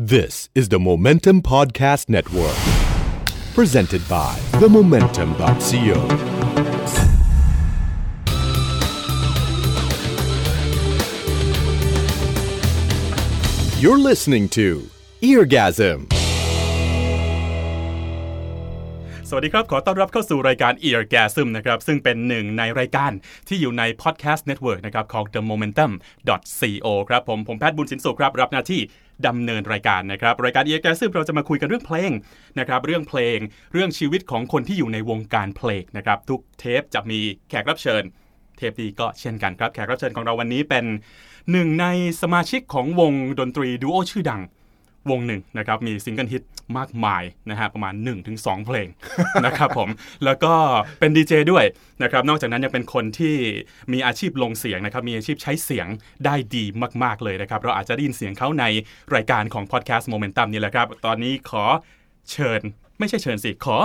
This is the Momentum Podcast Network, presented by themomentum.co. You're listening to Eargasm. สวัสดีครับ ขอต้อนรับเข้าสู่รายการ Eargasm นะครับ ซึ่งเป็นหนึ่งในรายการที่อยู่ใน Podcast Network นะครับของ The Momentum co ครับผม ผมแพทย์บุญสินสุขครับ รับหน้าที่ ดำเนินรายการนะครับ รายการ Eargasm เราจะมาคุยกันเรื่องเพลงนะครับเรื่องเพลงเรื่องชีวิตของคนที่อยู่ในวงการเพลงนะครับทุกเทปจะมีแขกรับเชิญ เทปนี้ก็เช่นกันครับ แขกรับเชิญของเราวันนี้เป็นหนึ่งในสมาชิกของวงดนตรีดูโอชื่อดัง วงหนึ่งนะครับมีซิงเกิลฮิตมากมายนะฮะประมาณ 1-2 เพลงนะครับผมแล้วก็เป็นดีเจด้วยนะครับนอกจากนั้นยังเป็นคนที่มีอาชีพลงเสียงนะครับมีอาชีพใช้เสียงได้ดีมาก ๆ เลยนะครับ เราอาจจะได้ยินเสียงเขาในรายการของ Podcast Momentum นี่แหละครับ ตอนนี้ขอเชิญไม่ใช่เชิญสิ ขอ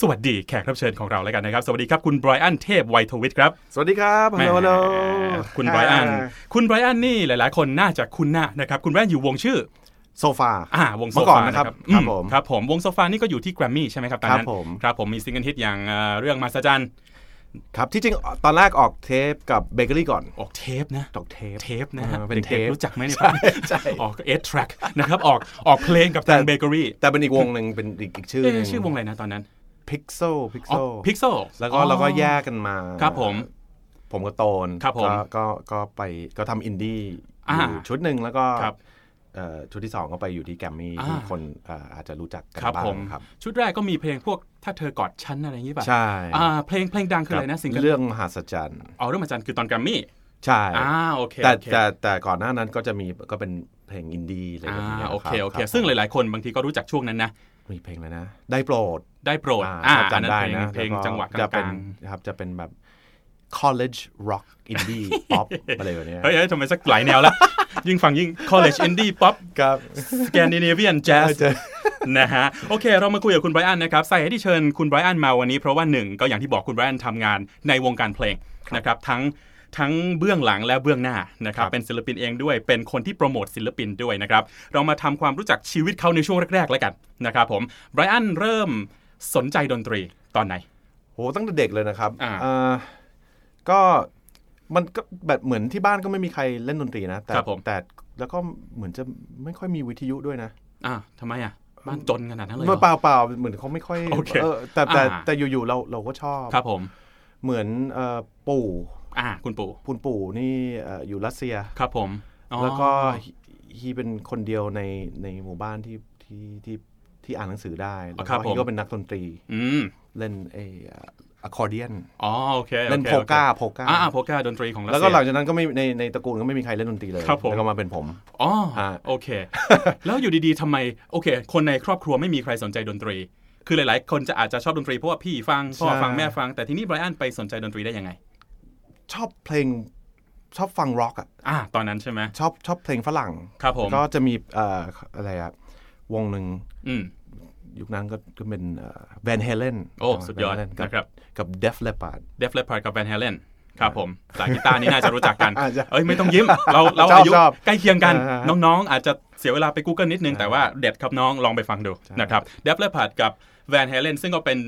สวัสดีแขกรับเชิญของเราแล้วกันนะครับ สวัสดีครับคุณไบรอันเทพวัยโทวิชครับ สวัสดีครับฮัลโหลฮัลโหลคุณไบรอันคุณไบรอันนี่หลาย ๆ คนน่าจะคุ้นหน้านะครับ คุณไบรอันอยู่วงชื่อ โซฟาอ่าวงโซเมื่อก่อฟานนะครับอืครับผมครับผมวง Sofa นี่ก็อยู่ที่แกรมมี่ใช่ไหมครับตอนนั้นครับผมครับผมมีซิงเกิลฮิตอย่างเอ่อเรื่องมหัศจรรย์ครับที่จริงตอนแรกออกเทปกับเบเกอรี่ก่อนออกเทปนะออกเทปเทปนะฮะอ่าเป็นด็กๆเทปรู้จักไหมเนี่ยใช่ใช่ออก eight track นะครับออกออกเพลงกับทางเบเกอรี่แต่เป็นอีกวงหนึ่งเป็นอีกอีกชื่อหนึงชื่อวงอะไรนะตอนนั้น Pixyl Pixyl อ๋อ Pixyl แล้วก็เราก็แยกกันมาครับผม ผมกับโตนครับผมก็ก็ก็ไปก็ทำอินดี้อ่าอยู่ชุดหนึ่งแล้วก็ครับเอ่อ ชุดที่สองก็ไปอยู่ที่แกรมมี่อ่าที่คนเอ่ออาจจะรู้จักกันครับบ้าผงมครับ ชุดแรกก็มีเพลงพวกถ้าเธอกอดฉันอะไรอย่างนี้ป่ะใช่อ่าเพลงเพลงดังคืออะไรนะซิงเกิลเรื่องมหัศจรรย์อ๋อเรื่องมหัศจรรย์คือตอนแกรมมี่ใช่อ่าโอเคแต่โอเคแต่แต่ก่อนหน้านั้นก็จะมีก็เป็นเพลงอินดี้อะไรแบบนี้อ่าโอเคโอเครับซึ่งหลาย ๆ คนบางทีก็รู้จักช่วงนั้นนะมีเพลงอะไรนะ ได้โปรดได้โปรดอ่าอ่าถ้าอันนั้นจำได้เพลงนะเพลงแก็จังหวะก็จะเป็นลานงครับจะเป็นแบบ college rock indie pop อะไรแบบเนี้ยๆเฮ้ยเฮ้ยทำไมสักหลายแนวแล้วยิ่งฟังยิ่ง college indie pop ครับ Scandinavian jazz ใช่นะฮะโอเค เรามาคุยกับคุณไบรอันนะครับใส่ให้ที่เชิญคุณไบรอันมาวันนี้ เพราะว่าหนึ่งก็อย่างที่บอกคุณไบรอันทำงานในวงการเพลงนะครับทั้งทั้งเบื้องหลังและเบื้องหน้านะครับครับเป็นศิลปินเองด้วย เป็นคนที่โปรโมทศิลปินด้วยนะครับเรามาทำความรู้จักชีวิตเขาในช่วงแรกๆแล้วกันนะครับผมไบรอันเริ่มสนใจดนตรีตอนไหนโหตั้งแต่เด็กเลยนะครับอ่าเอ่อ ก็มันก็แบบเหมือนที่บ้านก็ไม่มีใครเล่นดนตรีนะแต่ครับผมแต่แล้วก็เหมือนจะไม่ค่อยมีวิทยุด้วยนะอ่าทำไมอะบ้านจนขนาดนั้นเลยเหรเมื่ออเปล่าเปล่าเหมือนเขาไม่ค่อยโอเคเออแต่แต่อ่าแต่อยู่ๆเราเราก็ชอบครับผม เหมือนเอ่อปู่อ่าคุณปู่คุณปู่นี่เอ่ออยู่รัสเซียครับผมอ๋อแล้วก็ฮีเป็นคนเดียวในในหมู่บ้านที่ที่ที่ที่อ่านหนังสือได้แล้วครับก็ผมฮีก็เป็นนักดนตรีอืมเล่นเอ อะคอร์เดียนอ๋อโอเคโอคเล่นโพลก้าโพลก้าอ่าโพลก้าดนตรีของรัสเซียแล้วก็หลังจากนั้นก็ไม่ในในตระกูลก็ไม่มีใครเล่นดนตรีเลยครับผมแล้วก็มาเป็นผมอ๋อฮะโอเค แล้วอยู่ดีๆทำไมโอเค คนในครอบครัวไม่มีใครสนใจดนตรี คือหลายๆ คนจะอาจจะชอบดนตรีเพราะว่าพี่ฟังพ่อใช่ฟังแม่ฟังแต่ทีนี้ไบรอันไปสนใจดนตรีได้ยังไง ชอบเพลงชอบฟังร็อกอะอ่าตอนนั้นใช่ไหมชอบชอบเพลงฝรั่งครับผมก็จะมีเอ่ออะไรอะวงหนึ่งอืม ยุคนั้นก็ก็เป็น Van Halen โอ้ สุดยอดกับนะครับกับ Def Leppard Def Leppard กับ Van Halen ครับผมสายกีตาร์นี่น่าจะรู้จักกันอ่าใช่เอ้ยไม่ต้องยิ้ม เราเราชอบอายุชอบใกล้เคียงกันอ่าฮะน้องๆ อาจจะเสียเวลาไป Google นิดนึง แต่ว่าเด็ดครับน้องลองไปฟังดูนะครับ Def Leppard กับ Van Halen ซึ่งก็เป็น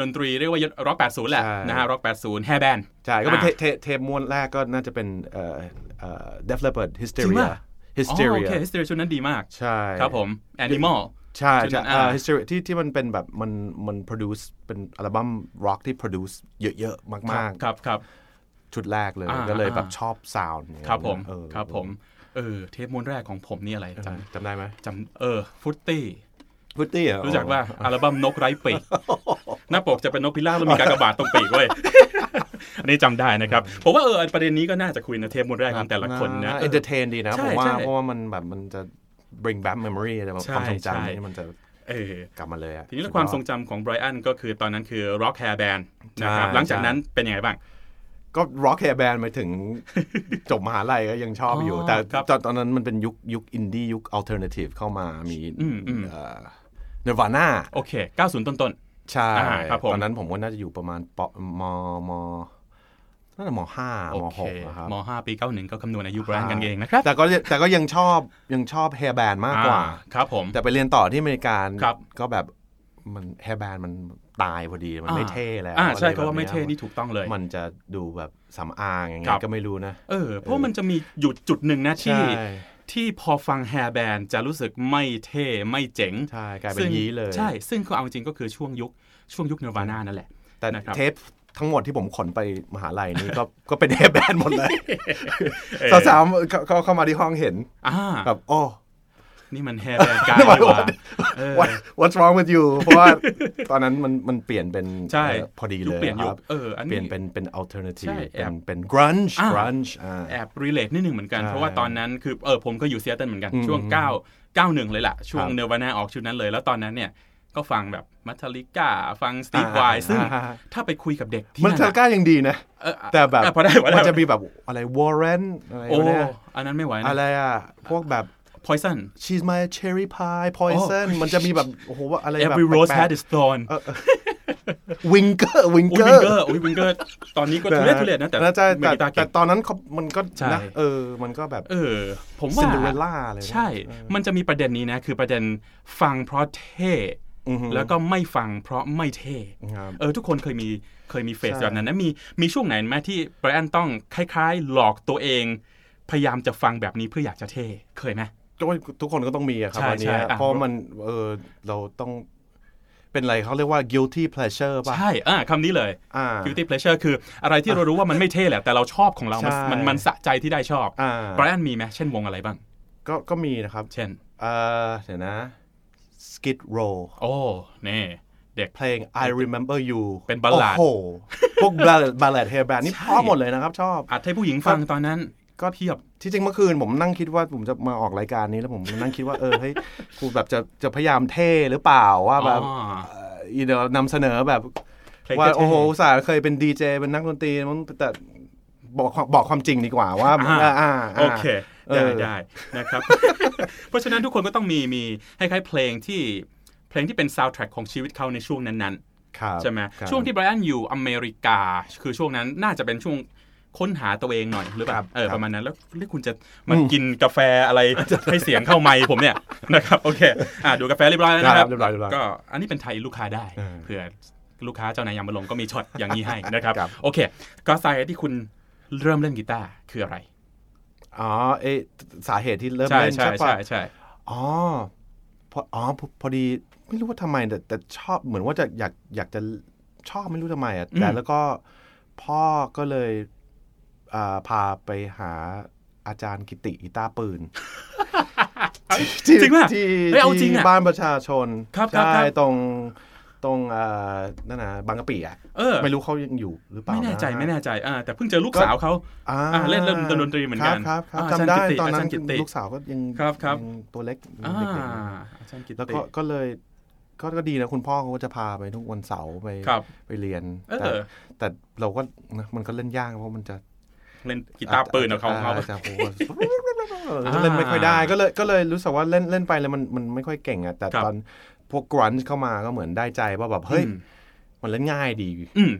ดนตรีเรียกว่าร็อก80 แหละใช่นะฮะร็อก80 hair band ใช่ ก็เป็นอ่าเทเทเทปม้วนแรกก็น่าจะเป็นเอ่อเอ่อ Def Leppard จริง Hysteria ป่ะอ๋อ Hysteria โอเค Hysteria ชุดนั้นดีมาก ใช่ ครับผม Animal ใช่ชุดนั้ใช่นเอ่ออ่า Hysteria ที่ที่มันเป็นแบบมันมัน produce เป็นอัลบั้ม rock ที่ produce เยอะๆ มากครับครับ ๆ ชุดแรกเลยอ่าก็เลยแบบอ่า ชอบ sound ครับผมเออครับผมเออเทปม้วนแรกของผมนี่อะไรเออจจำได้ไหมำจำเออฟุตตี้ พุตตี้เหรอรู้จักว่าอัลบั้มนกไร้ปีกหน้าปกจะเป็นนกพิราบแล้วมีกากบาทตรงปีกเว้ย อันนี้จำได้นะครับผมว่าเออประเด็นนี้ก็น่าจะคุยในเทปม้วนแรกของแต่ละคนนะ entertain ดีนะใช่ผมว่าใช่ เพราะว่ามันแบบมันจะ bring back memory อะไรแบบใช่ความทรงใช่จำที่มันจะเออกลับมาเลยอะทีนี้ความทรงจำของไบรอันก็คือตอนนั้นคือ Rock Hair Band นะครับใช่หลังจากนั้นใช่เป็นยังไงบ้างก็ rock hair band ไปถึงจบมหาลัยก็ยังชอบอยู่อ๋อแต่ครับตอนตอนนั้นมันเป็นยุคยุคอินดี้ยุค alternative เข้ามามีอืมอืมเอ่อ Nirvana โอเค 90 ต้นใช่อ่าครับผมตอนนั้นผมก็น่าจะอยู่ประมาณปมม น่น่าจะมห้าโอมเคหกอะครับมห้าปีเก้าหนึ่งก็คำนวณอายุแบรนด์กันเองนะครับ แต่ก็แต่ก็ยังชอบยังชอบ hair band มากกว่าอ่ครับผม แต่ไปเรียนต่อที่อเมริกาครับก็แบบมัน hair band มันตายพอดีมันไม่เท่แล้วอ่าใช่อะรเขาว่าไม่แบบเท่นี้ยนี่ถูกต้องเลย มันจะดูแบบสำอางยังไงครับก็ไม่รู้นะ เออ เพราะมันจะมีหยุดจุดหนึ่งนะที่ใช่ที่พอฟังแฮร์แบนจะรู้สึกไม่เท่ ไม่เจ๋ง ใช่ กลายเป็นซึ่งยี้เลย ใช่ ซึ่งก็เอาจริงก็คือช่วงยุคช่วงยุคเนวาน่านั่นแหละ แต่นะครับเทป ทั้งหมดที่ผมขนไปมหาลัยนี่ก็ก็เป็น hair band หมดเลยเออสาวๆเขาเขาเข้ามาที่ห้องเห็นอ่าแบบโอ้นี่มัน hair band guy นี่หว่าเออ what what's wrong with you เพราะว่าตอนนั้นมันมันเปลี่ยนเป็นใช่เอ่อพอดียุเลคยเปลี่ยนคยุรัคบเอออันเปลี่นี้ยนเป็นเป็น alternative ใช่แอบเป็นเป็น grunge อ่า grunge อ่าแอบ relate นิดนึงเหมือนกันใช่เพราะว่าตอนนั้นคือเออผมก็อยู่เซียตเทิลเหมือนกันอืมช่วง 9 91 เลยล่ะ ช่วงครับเนวาน่าออกชุดนั้นเลย แล้วตอนนั้นเนี่ย ก็ฟังแบบมัทลิก้าฟัง Steve อ่า Vai ซึ่งอ่าถ้าไปคุยกับเด็กที่มันนั่นเทลอะก้ายังดีนะเออแต่แบบอะพอได้พอได้มันจะมีแบบอะไร Warrant อะไรโอ้วะเนี่ยอันนั้นไม่ไหวนะอะไรอะ พวกแบบ poison she's my cherry pie poison มันจะมีแบบ โอ้โหว่าอะไรแบบ every rose has its thorn winger อุ้ย winger วิงเกอร์อุ้ย Winger ตอนนี้ก็ทุเรศทุเรศนะแต่ใช่มืแต่อกีตาร์แต่เก่งตอนนั้นเขามันก็ใช่นะเออมันก็แบบ เออ ผมว่าซินเดอเรลล่าเลยนะใช่ มันจะมีประเด็นนี้นะ คือประเด็นฟังเพราะเท่อือฮึ แล้วก็ไม่ฟังเพราะไม่เท่ครับเออทุกคนเคยมีเคยมีเฟสใช่แบบนั้นนะมีมีช่วงไหนไหมที่ไบรอันต้องคล้ายๆ หลอกตัวเอง พยายามจะฟังแบบนี้เพื่ออยากจะเท่เคยไหมก็ทุกคนก็ต้องมีอะครับใช่วันนี้ใช่อะเพราะมันเออเราต้องเป็นอะไรเขาเรียกว่า guilty pleasure ป่ะ ใช่ อ่าคำนี้เลยอ่า guilty pleasure คืออะไรที่เรารู้ว่ามันไม่เท่แหละ แต่เราชอบของเรา มันใช่มันมันสะใจที่ได้ชอบอ่าไบรอันมีไหมเช่นวงอะไรบ้าง ก็ก็มีนะครับ เช่นเออเดี๋ยวนะ skid row โอ้นี่เด็กเพลง I remember you เป็นบัลลาดโอ้โหพวกบัลลาดบัลลาดเฮร์แบนนี่ใช่ชอบหมดเลยนะครับชอบอัดให้ผู้หญิงฟังตอนนั้นก็เพียบที่จริงเมื่อคืนผมนั่งคิดว่าผมจะมาออกรายการนี้แล้วผมนั่งคิดว่าเออเฮ้ยกูแบบจะจะพยายามเท่หรือเปล่าว่าแบบอ๋ออีเดนำเสนอแบบเพลงว่าเท่ๆโอ้โหอุตสาห์เคยเป็นดีเจเป็นนักดนตรีมันแต่บอกความบอกความจริงดีกว่าว่าอ่าอ่าาโอเคเอ ได้อได้นะครับเพราะฉะนั้นทุกคนก็ต้องมีมีคล้ายๆเพลงที่เพลงที่เป็นซาวด์แทร็กของชีวิตเขาในช่วงนั้นครับๆใช่ไหมครับช่วงที่ไบรอันอยู่อเมริกา คือช่วงนั้นน่าจะเป็นช่วงค้นหาตัวเองหน่อยหรือเปครัล่าบเออครับประมาณนั้นแล้วแล้วคุณจะมันกินกาแฟอะไรให้เสียงเข้าไมค์ผมเนี่ยนะครับโอเคอะดูกาแฟเรียบร้อยแล้วนะครับเรียบร้อยเรียบร้อยก็อันนี้เป็นไทยลูกค้าได้เออเผื่อลูกค้าเจ้านายยามมาลงก็มีช็อตอย่างนี้ให้นะครับครับโอเค ก็สาเหตุที่คุณเริ่มเล่นกีตาร์คืออะไร อ๋อเอะสาเหตุที่เริ่มใช่เล่นใช่ใช่ปะใช่ใช่อ๋อพออ๋อพอพอดีไม่รู้ว่าทำไมแต่แต่ชอบเหมือนว่าจะอยากอยากจะชอบไม่รู้ทำไมอะแต่แล้วก็พ่อก็เลยอ่าพาไปหาอาจารย์กิติกีตาร์ปืนที่จริงป่ะที่เฮ้ยเอาจริงที่อะบ้านประชาชนครับครับใช่ครับตรง ตรงอ่านั่นนะบางกะปิอะเออไม่รู้เขายังอยู่หรือเปล่าไม่แน่ใจะไม่แน่ใจอ่าแต่เพิ่งเจอลูกสาวเขาอ่าอ่าเล่นเล่นดนตรีเหมือนกันครับครับอ่าจำได้อาจารย์กิติตอนนั้อาจานรย์กิติลูกสาวก็ยังครับครับยังตัวเล็กอ่าเด็กๆอยู่อาจารย์กิตแล้วติก็ก็เลยก็ก็ดีนะคุณพ่อเขาก็จะพาไปทุกวันเสาร์ไปครับไปเรียนเออแต่แต่เราก็นะมันก็เล่นยากเพราะมันจะเล่นกีตาร์ปืนของเขาเขาจจะโอ้โหเล่นไม่ค่อยได้ก็เลยก็เลยรู้สึกว่าเล่นเล่นไปแล้วมันมันไม่ค่อยเก่งอะแต่ครับตอน พวก grunge เข้ามาก็เหมือนได้ใจว่าแบบเฮ้ยอืมมันเล่นง่ายดีอืม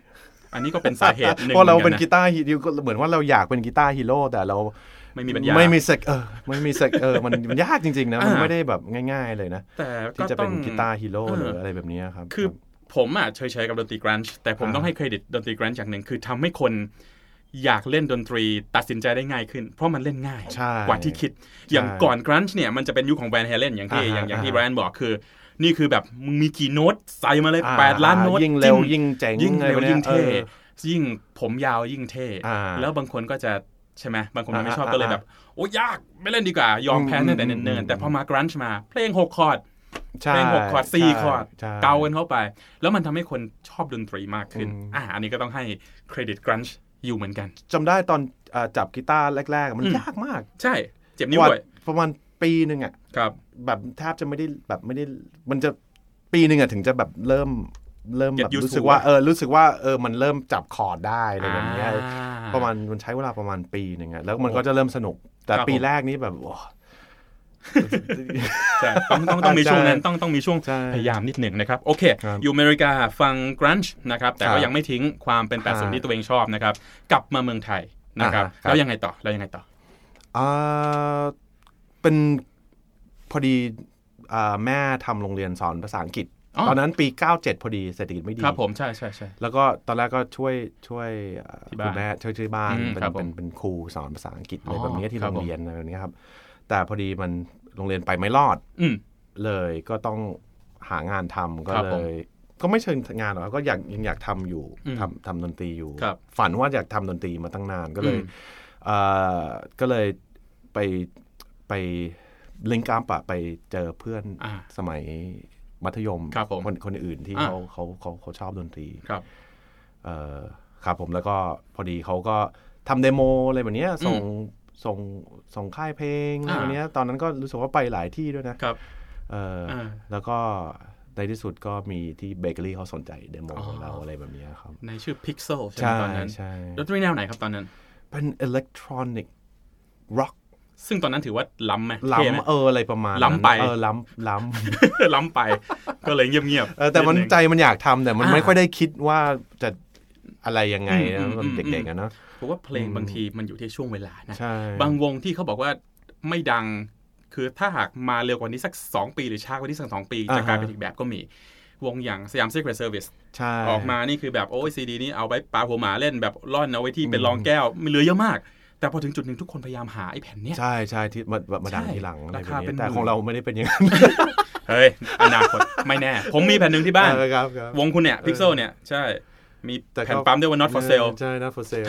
อันนี้ก็เป็นสาเหตุหนึ่งเพราะเราเป็นหมือกีกัะตาร์ฮีโร่ก็เหมือนว่าเราอยากเป็นกีตาร์ฮีโร่แต่เราไม่มีปัญญาไม่มีเซกเออไม่มีเซกเออมันมันยากจริง ๆ นะ มันอ่าไม่ได้แบบง่าย ๆ เลยนะ แต่ก็ที่จะต้เป็อนงกีตาร์ฮีโร่เออหรืออะไรแบบนี้ครับ คือผมอะเฉยๆกับดนตรี grunge แต่ผมอ่าต้องให้เครดิตดนตรี grunge อย่างหนึ่งคือทำให้คนอยากเล่นดนตรีตัดสินใจได้ง่ายขึ้น เพราะมันเล่นง่ายใช่กว่าที่คิด อย่างก่อน grunge เนี่ยมันจะเป็นยุคของ Van Halen อย่างที่อ่าฮะอย่างอย่างที่อ่าฮะแบรนด์บอกคือ นี่คือแบบมึงมีกี่โน้ตใส่มาเลยอ่าแปดล้านโน้ตยิ่งเร็วจิ้มยิ่งเจ๋งยิ่งเร็วอะไรแบบนี้ยิ่งเท่เออยิ่งผมยาวยิ่งเท่อ่าแล้วบางคนก็จะใช่ไหมบางคนมันไม่ชอบอ่าก็เลยอ่าแบบ โอ้ยากไม่เล่นดีกว่า ยอมแพ้อืมตั้งแต่อืมเนิ่นอืมๆแต่พอมา grunge มา เพลงหกคอร์ดใช่เพลงหกคอร์ดสี่ใช่คอร์ดใช่เกากันเข้าไป แล้วมันทำให้คนชอบดนตรีมากขึ้นอืมอ่าอันนี้ก็ต้องให้เครดิตกรันช์อยู่เหมือนกันจำได้ตอนอ่าจับกีตาร์แรก ๆ มันอืมยากมาก ใช่ เจ็บนิ้วกว่าด้วยประมาณปีหนึ่งอะ ครับแบบแทบจะไม่ได้แบบไม่ได้มันจะปีหนึ่งอะถึงจะแบบเริ่มเริ่มแบบ Get used รู้สึก to ว่าอะเออรู้สึกว่าเออมันเริ่มจับคอร์ดได้อะไรแบบเนี้ยอ่าประมาณมันใช้เวลาประมาณปีหนึ่งอะแล้วมันก็จะเริ่มสนุก แต่ครับปีผมแรกนี้แบบโอ้ใช่ต้องต้องต้องมีช่วงนั้นใช่ต้องต้องมีช่วงใช่พยายามนิดหนึ่งนะครับ โอเคครับอยู่อเมริกาฟังกรันช์นะครับแต่ครัก็บยังไม่ทิ้งความเป็นครับ80ที่ตัวเองชอบนะครับ กลับมาเมืองไทยนะครับอ่าฮะครับแล้วยังไงต่อแล้วยังไงต่ออ่าเป็น พอดีอ่าแม่ทำโรงเรียนสอนภาษาอังกฤษอ๋อตอนนั้นปี 97 พอดีเศรษฐกิจไม่ดีครับผมใช่ใช่ใช่แล้วก็ตอนแรกก็ช่วยช่วยเอ่อที่บ้านคุณแม่ช่วยช่วยบ้านอืมเป็นครับผมเป็นเป็นครูสอนภาษาอังกฤษอะไรอ๋อแบบนี้ที่ครัโรบผมงเรียนอะไรแบบนี้ครับ แต่พอดีมันโรงเรียนไปไม่รอดอืมเลยก็ต้องหางานทำก็ครับเลผมยก็ไม่เชิงงานหรอกก็อยากยังอยากทำอยู่อืมทำทำดนตรีอยู่ครับฝันว่าอยากทำดนตรีมาตั้งนานก็เลยอืมเอ่อก็เลยไปไป ลิงก์อัพอะไปเจอเพื่อนอ่าสมัยมัธยมครับผมคนคนอื่นที่อ่า เขาเขาเขาเขาชอบดนตรี ครับ เอ่อครับผมแล้วก็พอดีเขาก็ทำ demo อะไรแบบเนี้ยส่งส่งส่งค่ายเพลงอะไรอ่าแบบเนี้ยตอนนั้นก็รู้สึกว่าไปหลายที่ด้วยนะครับ เอออา แล้วก็ในที่สุดก็มีที่เบเกอรี่เขาสนใจ demo อ๋อเราอะไรแบบเนี้ยครับ ในชื่อ Pixyl ใช่ไหมใช่ตอนนั้นใช่ ดนตรีแนวไหนครับตอนนั้น เป็น electronic rock ซึ่งตอนนั้นถือว่าล้ำไหมเท่ไหมล้ำเอออะไรประมาณนั้นล้ำไปเออล้ำล้ล้ำไป ก็เลยเงียบำเออแต่มันดงใจมันอยากทำแต่มันอ่าไม่ค่อยได้คิดว่าจะอะไรยังไงอืนะมมันอืมเด็กๆอะเนาะผมว่าเพลงบางทีมันอยู่ที่ช่วงเวลานะใช่บางวงที่เขาบอกว่าไม่ดัง คือถ้าหากมาเร็วกว่านี้สัก 2 ปีหรือช้ากว่านี้สักสองปีจะกลายเป็นอีกแบบก็มีวงอย่างสยาม Secret Service ใช่ออกมานี่คือแบบโอ้ยซีดีนี้เอาไว้ปาหัวหมาเล่นแบบล่อนเอาไว้ที่เป็นรองแก้วมีเหลือเยอะมาก แต่พอถึงจุดหนึ่งทุกคนพยายามหาไอ้แผ่นเนี้ยใช่ใช่ที่มามามาดังใช่ทีหลังอะไรราแบบคาเป็นนี้แต่หมื่นของเราไม่ได้เป็นอย่างนั้นเฮ้ยอนาคตไม่แน่ ผมมีแผ่นหนึ่งที่บ้านเออครับครับวงคุณเนี่ย Pixel เนี่ยใช่มีแต่ก็แผ่นปั๊มด้วยว่า not for sale ใช่ not for sale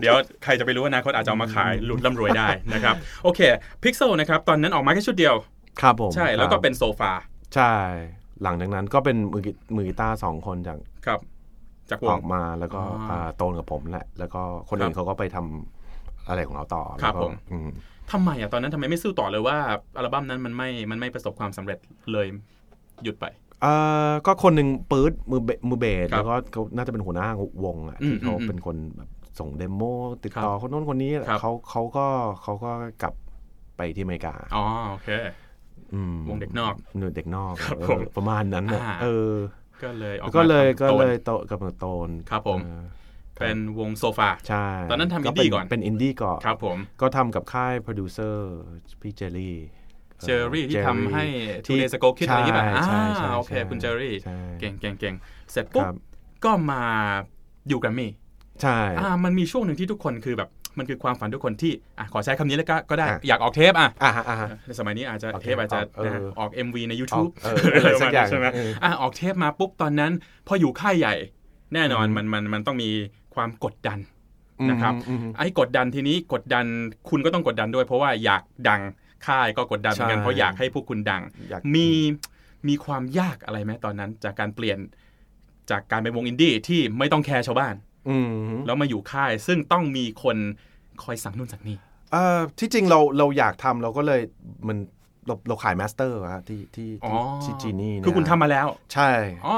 เดี๋ยวใครจะไปรู้ว่าอนาคตอาจจะเอามาขายหลุดร่ำรวยได้นะครับ โอเค Pixel นะครับ ตอนนั้นออกมาแค่ชุดเดียว ครับผม ใช่ แล้วก็ครับเป็นโซฟา ใช่ หลังจากนั้นก็เป็นมือกีมือกีตาร์สองคนจากครับ จากวองอกมาแล้วก็อ๋ออ่าโตนกับผมแหละ แล้วก็คนอื่นเขาก็ไปทำอะไรของเขาต่อครับแล้วก็ผมอืมทำไมอะตอนนั้นทำไมไม่สู้ต่อเลยว่าอัลบั้มนั้นมันไม่มันไม่ประสบความสำเร็จเลยหยุดไปเอ่อก็คนหนึ่งปื๊ดมือเบมือเบสครับแล้วก็เขาน่าจะเป็นหัวหน้าวงอะอืมที่เขาอืมเป็นคนแบบส่งเดโมติดต่อครับคนโน้นคนนี้ครับเขาเขาก็เขาก็กลับไปที่อเมริกาอ๋อโอเคอืมวงเด็กนอกหนเด็กนอกครับเออผมประมาณนั้นน่ะอ่าเออ ก็เลยออกมาก็เลยทำก็โตนเลยโตกับเมืองโตนครับผมเออเป็นวงโซฟาใช่ตอนนั้นทำก็อินดี้เป็ก่อนเป็นอินดี้ก่อนครับผมก็ทำกับค่ายโปรดิวเซอร์พี่เจอรี่เจอรี่ที่เจอทำให้ที่ Two Days Ago Kids อะไรอย่างงี้ป่ะใช่อ่าใช่โอเคใช่คุณเจอรี่ใช่เก่งเก่งเก่งเสร็จปุ๊บครับก็มาอยู่แกรมมี่ใช่อ่ามันมีช่วงหนึ่งที่ทุกคนคือแบบ มันคือความฝันทุกคนที่อะขอใช้คำนี้แล้วก็ก็ได้อะอยากออกเทปอะอ่าฮะอ่าฮะในสมัยนี้อาจจะออกเทปอาจจะเออนะออก MV ใน YouTube เอออะไรสักอย่างใช่ไหมเอออะออกเทปมาปุ๊บตอนนั้น พออยู่ค่ายใหญ่ แน่นอนอืมมันมันมันต้องมีความกดดันนะครับอืมอืมไอ้กดดันทีนี้กดดันคุณก็ต้องกดดันด้วย เพราะว่าอยากดังค่ายก็กดดันเหมือนกันใช่เพราะอยากให้พวกคุณดังอยากมีมีความยากอะไรไหมตอนนั้น จากการเปลี่ยนจากการเป็นวงอินดี้ที่ไม่ต้องแคร์ชาวบ้านอืม แล้วมาอยู่ค่าย ซึ่งต้องมีคนคอยสั่งนู่นสั่งนี่เอ่อที่จริงเราเราอยากทำเราก็เลยมันเราเราขาย master อะที่ที่อ๋อที่ที่จีนี่เนี่ยคือคุณทำมาแล้ว ใช่อ๋อ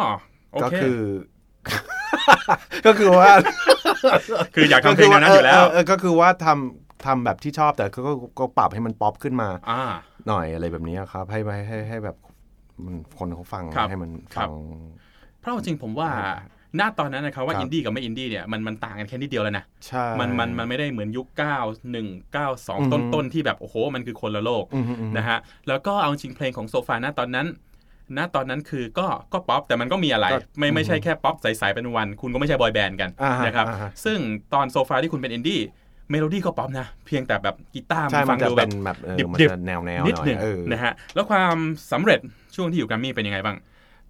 โอก็เคคือ ก็คือว่า คืออยากทำเพลงแนวนั้นอยู่แล้วเเก็คือว่าทำทำแบบที่ชอบแต่ก็ก็ก็ปรับให้มันป๊อปขึ้นมาอ่าหน่อยอะไรแบบนี้ครับ ให้ให้ให้ให้แบบมันคนเขาฟังครับให้มันครัฟับงเพราะเอาจริงผมว่า หน้าตอนนั้นนะครับว่าครับอินดี้กับไม่อินดี้เนี่ยมันมันต่างกันแค่นิดเดียวแล้วนะใช่มันมันมันไม่ได้เหมือนยุค 9 1 9อือฮึ2ต้นต้นๆที่แบบโอ้โหมันคือคนละโลกอืมอืมอืมนะฮะแล้วก็เอาจริงเพลงของโซฟาณตอนนั้นณตอนนั้นคือก็ก็ป๊อปแต่มันก็มีอะไรก็ไม่ไม่ใช่แค่ป๊อปใสๆเป็นวัน คุณก็ไม่ใช่บอยแบนด์กันอ่าฮะนะครับอ่าฮะซึ่งตอนโซฟาที่คุณเป็นอินดี้เมโลดี้ก็ป๊อปนะ เพียงแต่แบบกีตาร์ใช่มันมัฟันงจะดูเป็แบบนแบบเออดิบมันดิบจะแนวแนวนิดหน่อหยนึ่งเออนะฮะแล้วความสำเร็จช่วงที่อยู่แกรมมี่เป็นยังไงบ้าง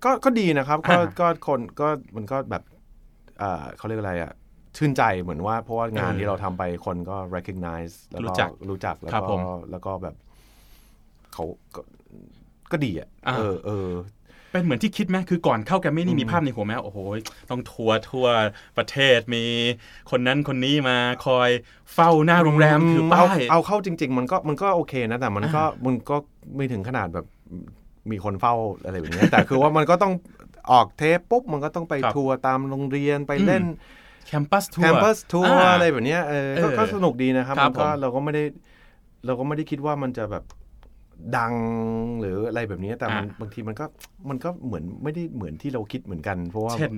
ก็ก็ดีนะครับ ก็อ่าก็คนก็มันก็แบบเอ่อเขาเรียกอะไรอะชื่นใจเหมือนว่าเพราะว่างานเออที่เราทำไปคนก็ recognize แล้วรู้ก็จักรู้จักแล้วครับผก็มแล้วก็แบบเขาก็ก็ดีอะอ่าเออเออเป็นเหมือนที่คิดไหมคือก่อนเข้าแกรมมี่นี่มีภาพในหัวไหมโอ้โห ต้องทัวร์ทั่วประเทศมีคนนั้นคนนี้มาคอยเฝ้าหน้าโรงแรมถือป้าเอายเอาเข้าจริง ๆ มันก็มันก็โอเคนะ แต่มันก็มันก็ไม่ถึงขนาดแบบ มีคนเฝ้าอะไรแบบเนี้ยแต่คือว่ามันก็ต้องออกเทปปุ๊บมันก็ต้องไปครับทัวร์ตามโรงเรียนไปอืมเล่น campus tour campus tour อะไรแบบเนี้ยเออก็เออก็สนุกดีนะครับครับมันก็ผมเราก็ไม่ได้ เราก็ไม่ได้คิดว่ามันจะแบบดังหรืออะไรแบบนี้แต่มันอะบางทีมันก็มันก็เหมือนไม่ได้เหมือนที่เราคิดเหมือนกัน เพราะว่าเช่น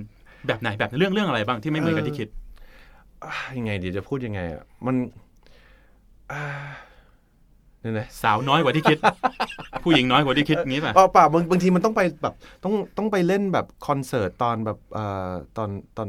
แบบไหนแบบเรื่องเรื่องอะไรบ้างที่ไม่เหมือนกับที่คิดอะยังไงเดี๋ยวจะพูดยังไงอะมันอ่าเนี่ยนะสาวน้อยกว่าที่คิด ผู้หญิงน้อยกว่าที่คิดงี้ป่ะอ๋อเปล่าบางบางทีมันต้องไปแบบต้องต้องไปเล่นแบบคอนเสิร์ตตอนแบบเอ่อตอนตอน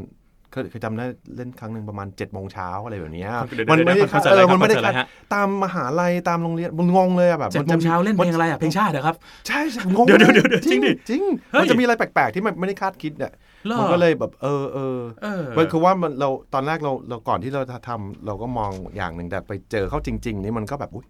เคยเคยจำได้เล่นครั้งหนึ่งประมาณ7จ็ดโมงเช้าอะไรแบบเนี้ยเดี๋ยวมันเดี๋ยวไม่ได้คอนเสิร์ตเออะไรอมันไม่ได้คอนเสิร์ตอะไรฮะตามมหาลัยตามโรงเรียนมันงงเลยอะแบบเจ็ดนโมจะงเช้าเล่นเพลงอะไรอะเพลงชาติเหรอครับ ใช่ใช่งงเดี๋ยวเดี๋ยวเดี๋ยวเดี๋ยวจริงดิจริงเฮ้ยมันจะมีอะไรแปลกๆที่มันไม่ได้คาดคิดอะหรอมันก็เลยแบบเออเออเออมันคือว่ามันเราตอนแรกเราเราก่อนที่เราจะทำเราก็มองอย่างหนึ่งแต่ไปเจอเขาจริง ๆ นี่มันก็แบบอุ้ย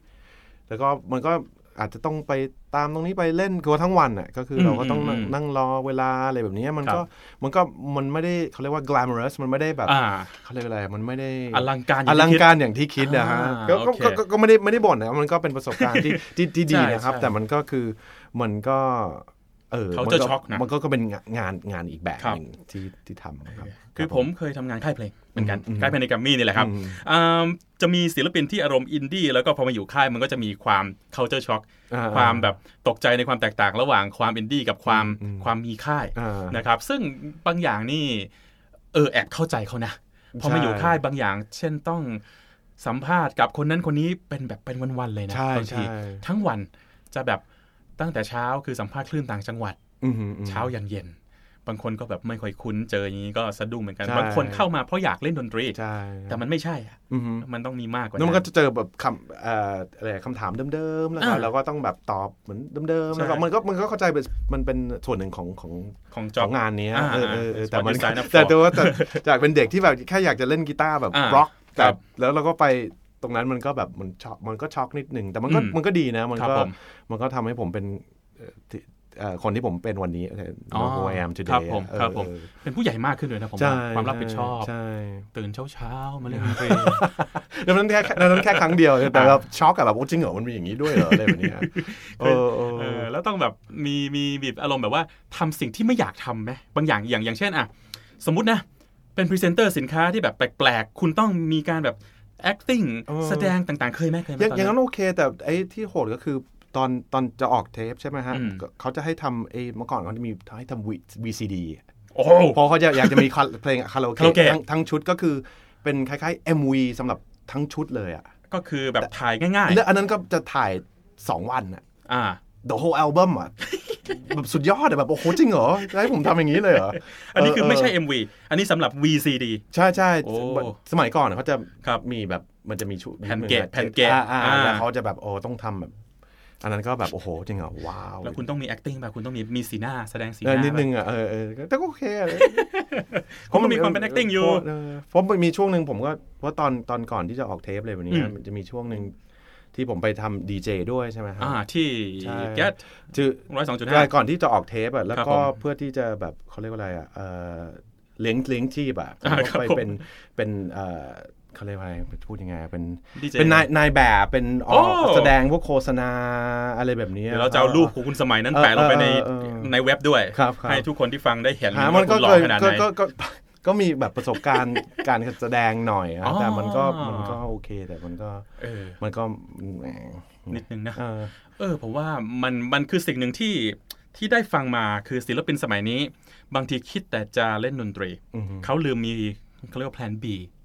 แล้วก็มันก็อาจจะต้องไปตามตรงนี้ไปเล่นคือว่าทั้งวันอะก็คือเราก็ต้องนั่งนั่งรอเวลาอะไรแบบนี้มันก็มันก็มันไม่ได้เขาเรียกว่า glamorous มันไม่ได้แบบอ่าเขาเรียกอะไรมันไม่ได้อลังการออย่ลังที่คิดการอย่างที่คิดนะฮะอ่าก็ก็โอเคก็ก็ก็ไม่ได้ไม่ได้บ่นนะมันก็เป็นประสบการณ์ที่ที่ที่ดีใช่นะครับใช่แต่มันก็คือมันก็เออเขามันจะก็ช็อกนะมันก็ก็เป็นงานงานอีกแบบครับหนึ่งที่ที่ทำครับคือผมเคยทำงานค่ายเพลงเห มือนกันอืมค่ายเพลงในแกรมมี่นี่แหละครับอืมอ่าจะมีศิลปินที่อารมณ์อินดี้แล้วก็พอมาอยู่ค่ายมันก็จะมีความ culture shock อ่ความแบบตกใจในความแตกต่างระหว่างความอินดี้กับความอืมความมีค่ายอ่านะครับซึ่งบางอย่างนี่เออแอบเข้าใจเขานะพอมาอยู่ค่ายบางอย่าง เช่นต้องสัมภาษณ์กับคนนั้นคนนี้เป็นแบบเป็นวันๆเลยนะใช่บางทีใช่ทั้งวันจะแบบตั้งแต่เช้าคือสัมภาษณ์คลื่นต่างจังหวัดอืมอืมอืมเช้ายันเย็น บางคนก็แบบไม่ค่อยคุ้นเจออย่างนี้ก็สะดุ้งเหมือนกันใช่บางคนเข้ามาเพราะอยากเล่นดนตรีใช่แต่มันไม่ใช่อะอืมฮึมันต้องมีมากกว่าแล้วมันนั้ก็นจะเจอแบบคำเอ่ออะไรคำถามเดิมๆแล้วก็อ่าเราก็ต้องแบบตอบเหมือนเดิมๆใช่แล้วก็มันก็มันก็เข้าใจเป็นมันเป็นส่วนหนึ่งของของของจขออบงงานเนี้ยอ่าเออเออเออ It's แต่ what มัน you sign up for แต่แต่ว่าแต่จากเป็นเด็กที่แบบแค่อยากจะเล่นกีตาร์แบบอ่าร็อกคแต่รับแล้วเราก็ไปตรงนั้นมันก็แบบมันช็อกมันก็ช็อกนิดหนึ่งแต่มันก็อืมมันก็ดีนะ มันครับก็ผมมันก็ทำให้ผมเป็นเอ่อที่เอ่อ คนที่ผมเป็นวันนี้อ๋อโ who I am ครั today บผมเออครับผมเออเป็นผู้ใหญ่มากขึ้นเลยนะผมใช่ว่าความรับผิดชอบใช่ตื่นเช้าเช้าๆมาเล่นดนตรีแล้วนั้นแค่แล้วนั้นแค่ครั้งเดียว แต่แบบช็อกอะแบบโอ้จริงเหรอมันมีอย่างนี้ด้วยเหรออะไรแบบเนี้ยเออเออเออแล้วต้องแบบมีมีบีบอารมณ์แบบว่าทำสิ่งที่ไม่อยากทำไหมบางอย่างอย่างอย่างเช่นอะสมมุตินะเป็นพรีเซนเตอร์สินค้าที่แบบแปลกๆ คุณต้องมีการแบบ acting เออแสดงต่างๆ เคยไหมเคยไหมอย่างตอย่างนั้นโอเค แต่ไอ้ที่โหดก็คือ ตอนตอนจะออกเทปใช่ไหมฮะอืมก็เขาจะให้ทำไอ้เมื่อก่อนเขาจะมีให้ทำ VCD โอ้โหเพราะเขาจะอยากจะมีคาเพลงคาราโอคาราโอเกะเกะทั้งทั้งชุดก็คือเป็นคล้ายๆ MV สำหรับทั้งชุดเลยอะก็คือแบบถ่ายง่ายแล้วอันนั้นก็จะถ่าย 2 วันอะๆอ่า the whole album อะแบบสุดยอดอะแบบโอ้โหจริงเหรอจะให้ผมทำอย่างนี้เลยเหรอ อันนี้คือไม่ใช่เ MV อันนี้สำหรับ VCD ใช่ใช่โอ้สมัยก่อนเขาจะครับมีแบบมันจะมีชุดแผ่นเกะแผ่นเกะอ่าอ่าอ่าแล้วเขาจะแบบโอ้ต้องทำแบบ อันนั้นก็แบบโอ้โหจริงเหรอว้าวแล้วคุณต้องมี acting แบบคุณต้องมีมีสีหน้าแสดงสีหเออน้านิดนึงอะเออเออแต่ก็โอเคอะผมก็มีความเป็น acting อยู่เเพราะมันมีช่วงหนึ่งผมก็เพราะตอนตอนก่อนที่จะออกเทปเลยวันนี้อืมมันจะมีช่วงหนึ่งที่ผมไปทำดีเจด้วยใช่ไหมฮะอ่าที่ใช่ get คือร้อยสองจุดใช่ห้าก่อนที่จะออกเทปอะแล้วครับก็ผมเพื่อที่จะแบบเขาเรียกว่าอะไรอะเออเลี้ยงเลี้ยงชีพอะผมอ่าก็ครับไปผมเป็นเป็น เออเขาเรียกว่าอะไรพูดยังไงเป็นดีเจเป็นนายนายแบบเป็นออกโอ้ แสดงพวกโฆษณาอะไรแบบนี้ เดี๋ยวเราจะเอารูปของคุณสมัยนั้นแปะลงไปในเออเออเออในเว็บด้วย ครับครับ ให้ทุกคนที่ฟังได้เห็นหาว่ามันก็คุณหล่อเคยขนาดก็ไหนก็ก็ก็มีแบบประสบการณ์ การแสดงหน่อยอะอ๋อ แต่มันก็มันก็โอเคแต่มันก็เออมันก็แหมนิดนึงนะ เออ เออผมว่ามันมันคือสิ่งหนึ่งที่ที่ได้ฟังมาคือศิลปินสมัยนี้ บางทีคิดแต่จะเล่นดนตรี อือฮึ เขาลืมมีเขาเรียกว่า plan B อ่า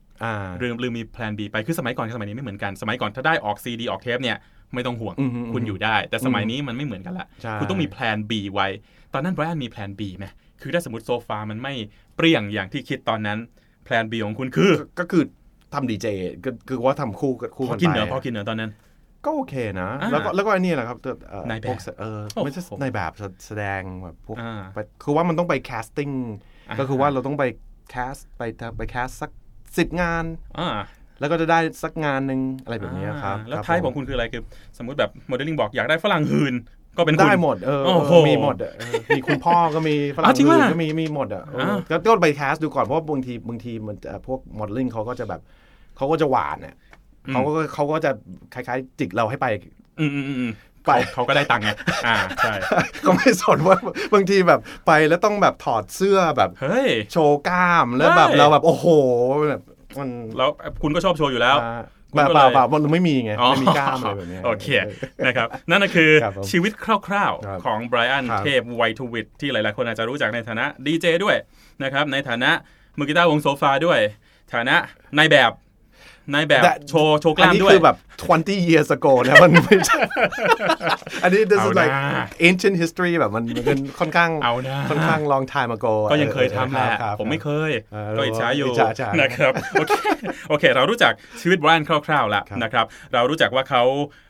ลืมลืมมี plan B ไปคือสมัยก่อนกับสมัยนี้ไม่เหมือนกันสมัยก่อนถ้าได้ออกซีดีออกเทปเนี่ยไม่ต้องห่วงอือฮึคุณอยู่ได้ แต่สมัยนี้มันไม่เหมือนกันละใช่คุณต้องมี plan B ไว้ ตอนนั้นไบรอันมีแพลน B ไหมคือถ้าสมมติ Sofa มันไม่เปรี้ยงอย่างที่คิดตอนนั้นแพลน B ของคุณคือก็ก็คือทำดีเจก็คือว่าทำคู่กับคู่พกัอนกินไปเหรอพอกินเหรอตอนนั้นก็โอเคนะอ่าแล้วก็แล้วก็อันนี้แหละครับเอ่อนายแบบพวกเออโอ้โหไม่ใช่ในายแบบแสแสดงแบบพวกอ่าไปคือว่ามันต้องไป casting อ่าก็คือว่าเราต้องไป cast ไปไป cast สัก สิบงานอ่าแล้วก็จะได้สักงานหนึ่งอะไรแบบนี้ครับอ่าแล้วครับท้ายผมของคุณคืออะไรคือ สมมติแบบโมเดลลิ่งบอกอยากได้ฝรั่งหืนก็เป็นคุณได้หมดเออโอ้โหมีหมดอะเออมีคุณพ่อก็มีฝรั่อ้างวจริงอื่นปะก็มีมีหมดอะเอออ่าก็ก็ไป cast ดูก่อนเพราะว่าบางทีบางทีมันเอ่อพวกโมเดลลิ่งเขาก็จะแบบเขาก็จะหว่านเนี่ยเขาก็เขาก็จะคล้ายๆ จิกเราให้ไปอืมอืมอืม ไปเขาเขาก็ได้ตังค์ไงอ่าใช่ก็ไม่สนว่าบางทีแบบไปแล้วต้องแบบถอดเสื้อแบบเฮ้ยโชว์กล้ามแล้วแบบใช่เราแบบโอ้โหแบบมันแล้วคุณก็ชอบโชว์อยู่แล้วอ่าเปล่าก็เปลล่ายเปล่ามันไม่มีไงอ๋อไม่มีกล้ามอะไรแบบเนี้ยโอเคนะครับนั่นก็คือครับผมชีวิตคร่าวครับๆของไบรอันครับเทพไวทูวิทที่หลายๆ คนอาจจะรู้จักในฐานะดีเจด้วยนะครับในฐานะมือกีตาร์วงโซฟาด้วย ฐานะนายแบบ นายแบบแต่โชว์โชว์กล้ามอันนี้ด้วยคือแบบ 20 years ago นะมันไม่ใช่อันนี้ this เอา is นะ like ancient history แบบมันมันเป็นค่อนข้างเอานะค่อนข้าง long time ago ก็ยังเคยทำแหละครับผมไม่เคยเออก็อิจฉาอยู่อิจฉาอิจฉานนะครับโอเคโอเค เรารู้จักชีวิตไบรอันคร่าวๆแล้วครับนะครับเรารู้จักว่าเขา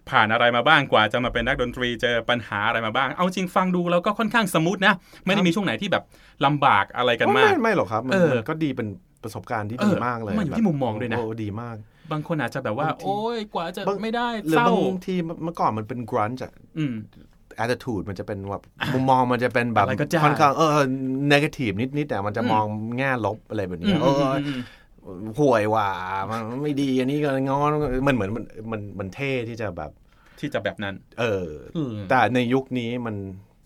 ผ่านอะไรมาบ้างกว่าจะมาเป็นนักดนตรีเจอปัญหาอะไรมาบ้าง เอาจริงฟังดูแล้วก็ค่อนข้างสมูทนะ ไม่ได้มีช่วงไหนที่แบบลำบากอะไรกันไม่มากไม่หรอกครับมันเออมันก็ดีเป็น ประสบการณ์ที่เอดีอมากเลยมันอยู่แบบที่มุมมองด้วยนะโอ้ดีมาก บางคนอาจจะแบบว่าบางทีโอ้ยกว่าจะบางไม่ได้หรือเศร้าบางทีเมื่อก่อนมันเป็น grunge อะอืม attitude มันจะเป็นแบบมุมมองมันจะเป็นแบบอะไรก็จ้าค่อนข้างเออ negative นิดนิดๆแต่มันจะมองแง่ลบอะไรแบบอืนี้มเออืมออืมห่วยว่ะมันไม่ดีอันนี้ก็งอนมันเหมือนมันมันมันเท่ที่จะแบบที่จะแบบนั้น เอออมแต่ในยุคนี้มัน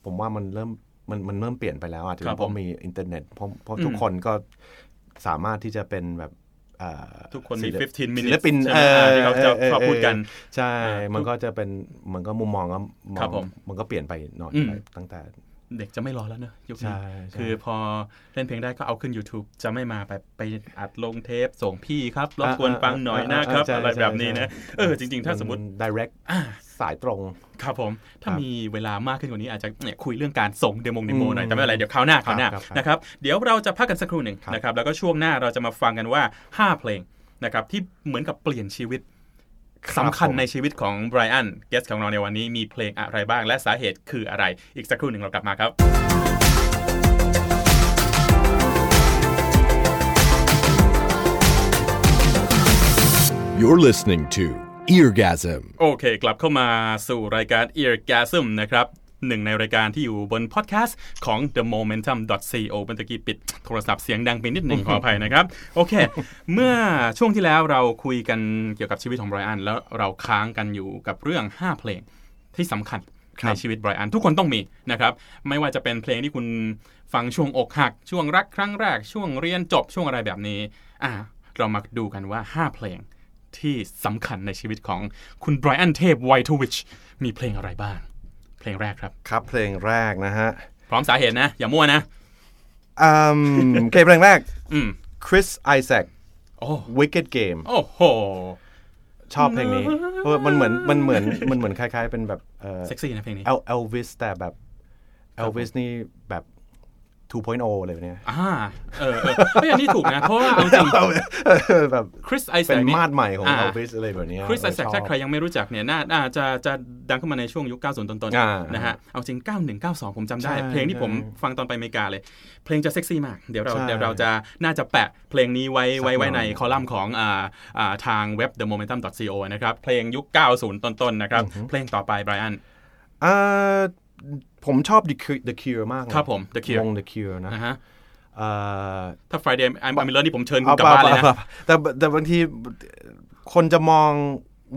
ผมว่ามันเริ่มมันมันเริ่มเปลี่ยนไปแล้วอาจจะครับเพราะผมมีอินเทอร์เน็ตเพราะเพราะอืมทุกคนก็ สามารถที่จะเป็นแบบเอ่อทุกคนมีศิลป15ศิ minutes ลปินใช่ไหมอ่าที่เขาจะชอบพูดกัน ใช่อ่ามัมันก็จะเป็น มันก็มุมมองก็มองครับผมมันก็เปลี่ยนไปหน่อยอืมไปตั้งแต่ เด็กจะไม่รอแล้วเนอะยุคนี้ใช่ใช่คือพอเล่นเพลงได้ก็เอาขึ้น YouTube จะไม่มาแบบไปอัดลงเทปส่งพี่ครับรบกวนฟังหน่อยนะครับใช่อะไรแบบนี้นะใช่เออจริง ๆ ถ้าสมมติน direct อ่าสายตรง ครับผม ถ้าครับมีเวลามากขึ้นกว่านี้อาจจะเนี่ยคุยเรื่องการส่ง demo demo อืมหน่อย แต่ไม่เป็นไร เดี๋ยวคราวหน้าคราวหน้าครับครับนะครับเดี๋ยวเราจะพักกันสักครู่หนึ่งครับนะครับแล้วก็ช่วงหน้าเราจะมาฟังกันว่า 5 เพลงนะครับที่เหมือนกับเปลี่ยนชีวิต สำคัญในชีวิตของไบรอัน guest ของเราในวันนี้มีเพลงอะไรบ้างและสาเหตุคืออะไร อีกสักครู่หนึ่งเรากลับมาครับ You're listening to Eargasm. โอเค กลับเข้ามาสู่รายการ Eargasm นะครับ หนึ่งในรายการที่อยู่บนพอดแคสต์ของ The Momentum co เมื่อตะกี้ปิดโทรศัพท์เสียงดังไปนิดหนึ่งขออภัยนะครับ โอเค เมื่อช่วงที่แล้วเราคุยกันเกี่ยวกับชีวิตของไบรอันแล้วเราค้างกันอยู่กับเรื่อง 5 เพลงที่สำคัญครับในชีวิตไบรอันทุกคนต้องมีนะครับ ไม่ว่าจะเป็นเพลงที่คุณฟังช่วงอกหัก ช่วงรักครั้งแรก ช่วงเรียนจบช่วงอะไรแบบนี้อ่าเรามาดูกันว่า 5 เพลงที่สำคัญในชีวิตของคุณไบรอันเทพวัยโทวิชมีเพลงอะไรบ้างเพ ลงแรกครับ ครับเพลงแรกนะฮะ พร้อมสาเหตุนะ อย่ามั่วนะอืมโอเคเพลงแรกอืม Chris Isaak โอ้ Wicked Game โอ้โห ชอบเพลงนี้เพราะว่ามันเหมือนมันเหมือนมันเหมือนคล้าย ๆ เป็นแบบเอ่อเซ็กซี่นะเพลงนี้เอลเอลวิสแต่แบบ Elvis นี่แบบ 2.0 อะไรแบบเนี้ยอ่า เออเออไม่อันนี้ถูกนะ เพราะว่าเอาจริงแบบคริสไอแซเป็นคนี่มาดใหม่ของอ่า Elvis อะไรแบบเนี้ยคริสไอแซคชอบถ้าใครยังไม่รู้จักเนี่ย น่าน่าจะจะดังขึ้นมาในช่วงยุค 90 ต้นอ่าๆนะฮะ เอาจริง 91 92 ผมจำได้ใช่เพลงที่ผมใช่ฟังตอนไปอเมริกาเลย เพลงจะเซ็กซี่มาก เดี๋ยวเราใช่เดี๋ยวเราจะน่าจะแปะเพลงนี้ไว้ไว้ไว้ในสักหน่อยคอลัมน์ของอ่าอ่าทางเว็บ themomentum.co นะครับ เพลงยุค 90 ต้นๆ นะครับ เพลงต่อไปไบรอันอ่า ผมชอบ The Cure, The Cure มากเลยครับผม The Cure วง The Cure นะนะฮะอ่าถ้า Friday I'm I'm in Love นี่ผมเชิญคุเอาณกลับเปล่าบ้านเลยนะเปล่าแต่แต่บางทีคนจะมอง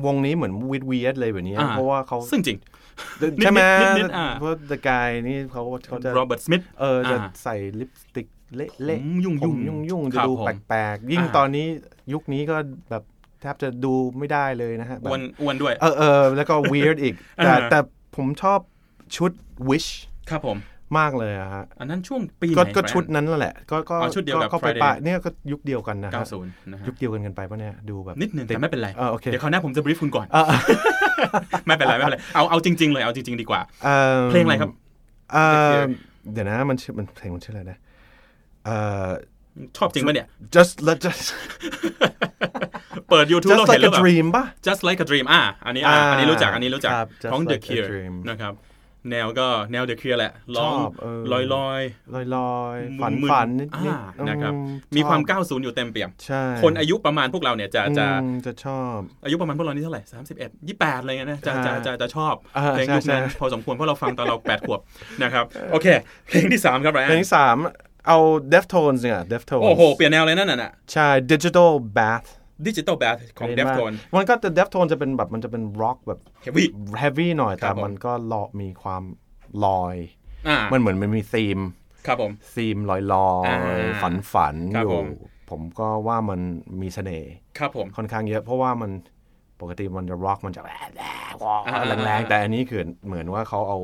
วงนี้เหมือนวิดวีดเลยแบบนี้อ่าเพราะว่าเขาซึ่งจริงใช่ไหมนิดๆนิดๆอ่าเพราะ The Guy นี่เขาเขาจะโรเบิร์ตสมิธเออจะอ่าใส่ลิปสติกเละเละผมยุ่งๆผมยุ่งยุ่งๆคจะรับดูผมแปลกๆ ยิ่งอ่าตอนนี้ยุคนี้ก็แบบแทบจะดูไม่ได้เลยนะฮะแบบอ้วนอ้วนด้วย เออเออแล้วก็ weird อีก แต่อ่าแต่ผมชอบ ชุด wish ครับผมมากเลยอะฮะอันนั้นช่วงปีไหนก็ก็แบรนด์ชุดนั้นแหละ ก็ก็อ๋อชุดเดียวกับก็ไป Friday ปะเนี่ยก็ยุคเดียวกันนะฮะ90นะฮะยุคเดียวกันกันไปปะเนี่ยดูแบบนิดหนึ่งติแต่ไม่เป็นไรเออโอเคเดี๋ยวคราวหน้าผมจะบรีฟคุณก่อนเออไม่เป็นไรไม่เป็นไรเอาเอาจริง ๆ เลยเอาจริง ๆ ดีกว่าอ่อเพลงอะไรครับเอ่อ The Cure เดี๋ยวนะมันชื่อมันเพลงมันชื่ออะไรนะเอ่อชอบจริงปะเนี่ย just let just เปิด YouTube เรา just เห็น like แล้ว a แบบ dream ป่ะ just like a dream อะอันนี้อะอ่าอันนี้รู้จักอันนี้รู้จักครับ Just ของ The Like a Cure Dream นะครับ แนวก็แนว The Cure แหละร้องชอบเออลอยลอยลอยลอยๆๆฝันมึๆฝันนิดนิดอ่านะครับอืมีความชอบ90 อยู่เต็มเปี่ยมใช่คนอายุประมาณพวกเราเนี่ยจะจะอืมจะชอบ อายุประมาณพวกเรานี่เท่าไหร่ 31 28 อะไรเงี้ยนะจะจะอ่าจะจะชอบอ่าเพลงใช่ยุคนั้นใช่พอสมควรเพราะเราฟังตอนเรา 8 ขวบนะครับ โอเค เพลงที่ 3 ครับไรเพลงที่สามเอา Deftones เนี่ย Deftones โอ้โห เปลี่ยนแนวเลยนั่นน่ะใช่ Digital Bath ดิจิตอลแบทของเห็นไหม Deftone มันก็แต่ Deftones จะเป็นแบบมันจะเป็น rock แบบ Heavy heavy หน่อยครัแต่บผมมันก็ลอมีความลอยอ่ามันเหมือนมันมีธีม ครับผมธีมลอยลอยอ่าฝันฝันครัๆบอยู่ผมผมก็ว่ามันมีเสน่ห์ครับผมค่อนข้างเยอะเพราะว่ามันปกติมันจะร็อกมันจะแหวะแหวะว้าวอ่าแรงๆแต่อันนี้คือเหมือนว่าเขาเอา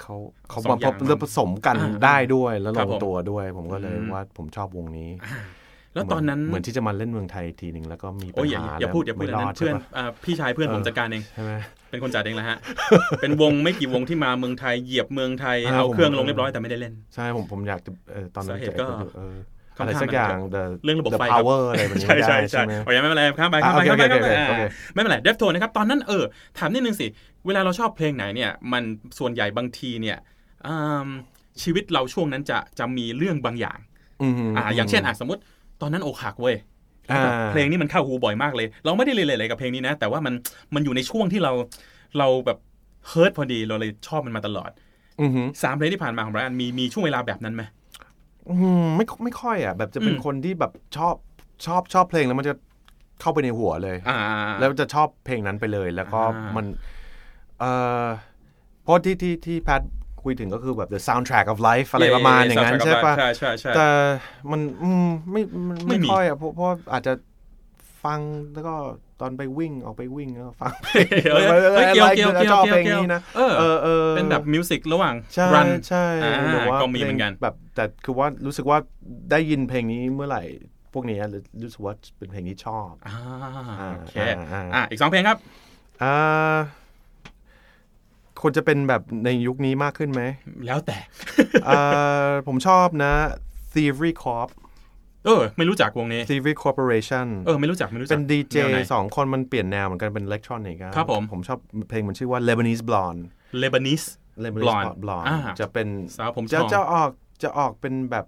เขาเขาสองมาอย่างพบผสมกันอ่าได้ด้วยแล้วคลรับงผมตัวด้วย ผมก็เลยอืมว่าผมชอบวงนี้ แล้วตอนนั้นเหมือนที่จะมาเล่นเมืองไทยทีหนึ่งแล้วก็มีปัโอ้ญยอย่าหาอย่าพูดอย่าพูดไม่อันรนั้อดนเพื่อนใช่ปะอ่าพี่ชายเพื่อนผมจัดการเองใช่ไหมเป็นคนจัดเองแหละฮะเป็นวงไม่กี่วงที่มาเมืองไทยเหยียบเมืองไทยอ่าเอาผมเครื่องลงเรียบร้อยแต่ไม่ได้เล่นใช่ผมผมอยากจะเออตอนนั้นสาเหตุจะก็เออค่อนอะไรข้างสักอย่าง the เรื่องระบบ the ไฟครับ power อะไรแบบนี้ใช่ใช่ได้ใช่ไหมโอ้ยไม่เป็นไรข้ามไปข้ามไปอะข้ามไปโอเคข้ามไปโอเคอ่าโอเคไม่เป็นไรเดฟโทนนะครับตอนนั้นเออถามนิดนึงสิ เวลาเราชอบเพลงไหนเนี่ย มันส่วนใหญ่บางทีเนี่ยอืมชีวิตเราช่วงนั้นจะจะมีเรื่องบางอย่างอืมอ่าอย่างเช่นอะสมมติ ตอนนั้นอกหักเว้ยอ่าเพลงนี้มันเข้าหูบ่อยมากเลย เราไม่ได้เลยอะไรกับเพลงนี้นะ แต่ว่ามันมันอยู่ในช่วงที่เราเราแบบเฮิร์ตพอดีเราเลยชอบมันมาตลอดอืมสามเพลงที่ผ่านมาของไบรอันมีมีช่วงเวลาแบบนั้นไหมอืมไม่ไม่ค่อยอะ แบบจะเป็นอืมคนที่แบบชอบชอบชอบเพลงแล้วมันจะเข้าไปในหัวเลยอ่าแล้วจะชอบเพลงนั้นไปเลย แล้วก็อ่ามัมัน เอ่อเพราะที่ที่ที่แพท คุยถึงก็คือแบบ the soundtrack of life อะไรประมาณอย่างนั้นใช่ปะใช่ใช่ใช่แต่มันอืมไม่มันไม่ไม่มีค่อยอะเพราะเพราะอาจจะฟังแล้วก็ตอนไปวิ่งออกไปวิ่งแล้วก็ฟังเฮ้ยเฮ้ยเกี่ยวเกี่ยวเกี่ยวชอบเกี่ยวเพลงเกี่ยวนี้นะเออเออเออเป็นแบบมิวสิกระหว่างใช่รันใช่อ่าหรือว่าก็มีเหมือนกันพลงแบบแต่คือว่ารู้สึกว่าได้ยินเพลงนี้เมื่อไหร่พวกนี้รู้สึกว่าเป็นเพลงที่ชอบอ่าอ่าโอเคอ่าอ่าอ่าอีกสองเพลงครับอ่า ควรจะเป็นแบบในยุคนี้มากขึ้นไหม แล้วแต่อ่าผมชอบนะ Thievery Corp เออ ไม่รู้จักวงนี้ Thievery Corporation เออ ไม่รู้จัก ไม่รู้จัก เป็นดีเจแนวไหนสองคนมันเปลี่ยนแนวเหมือนกันเป็นอิเล็กทรอนิกครับผม ผมชอบเพลงมันชื่อว่า Lebanese Blonde Lebanese Lebanese Blonde Blonde อ่าจะเป็นสาวผมจะทองจะออกจะออกเป็นแบบ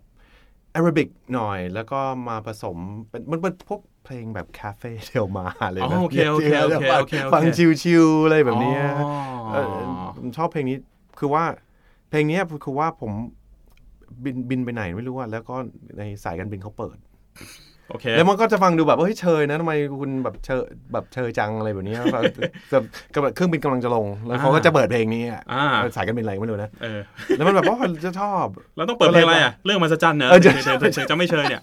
อาราบิกหน่อย แล้วก็มาผสมเป็นมันเป็นพวก เพลงแบบคาเฟ่เทลมาเลยอ๋อนะโอเคโอเคโอเคโอเคโอเคฟังชิวๆอะไรแบบเนี้ยอ๋อเออผมชอบเพลงนี้คือว่าเพลงเนี้ยคือว่าผมบินบินไปไหนไม่รู้อะแล้วก็ในสายการบินเขาเปิด โอเคแล้วมันก็จะฟังดูแบบเฮ้ยเชยนะทำไมคุณแบบเชยแบบเชยจังอะไรแบบเนี้ยแบบแบบกำลังเครื่องบินกำลังจะลง แล้วเขาก็จะเปิดเพลงนี้อะอ่าสายการบินอะไรไม่รู้นะเออแล้วมันแบบว่าจะชอบเราต้องเปิดเพลงอะไรอะเรื่องมาสจันเนอะเออจะเฉยๆเฉยๆจะไม่เชยเนี่ย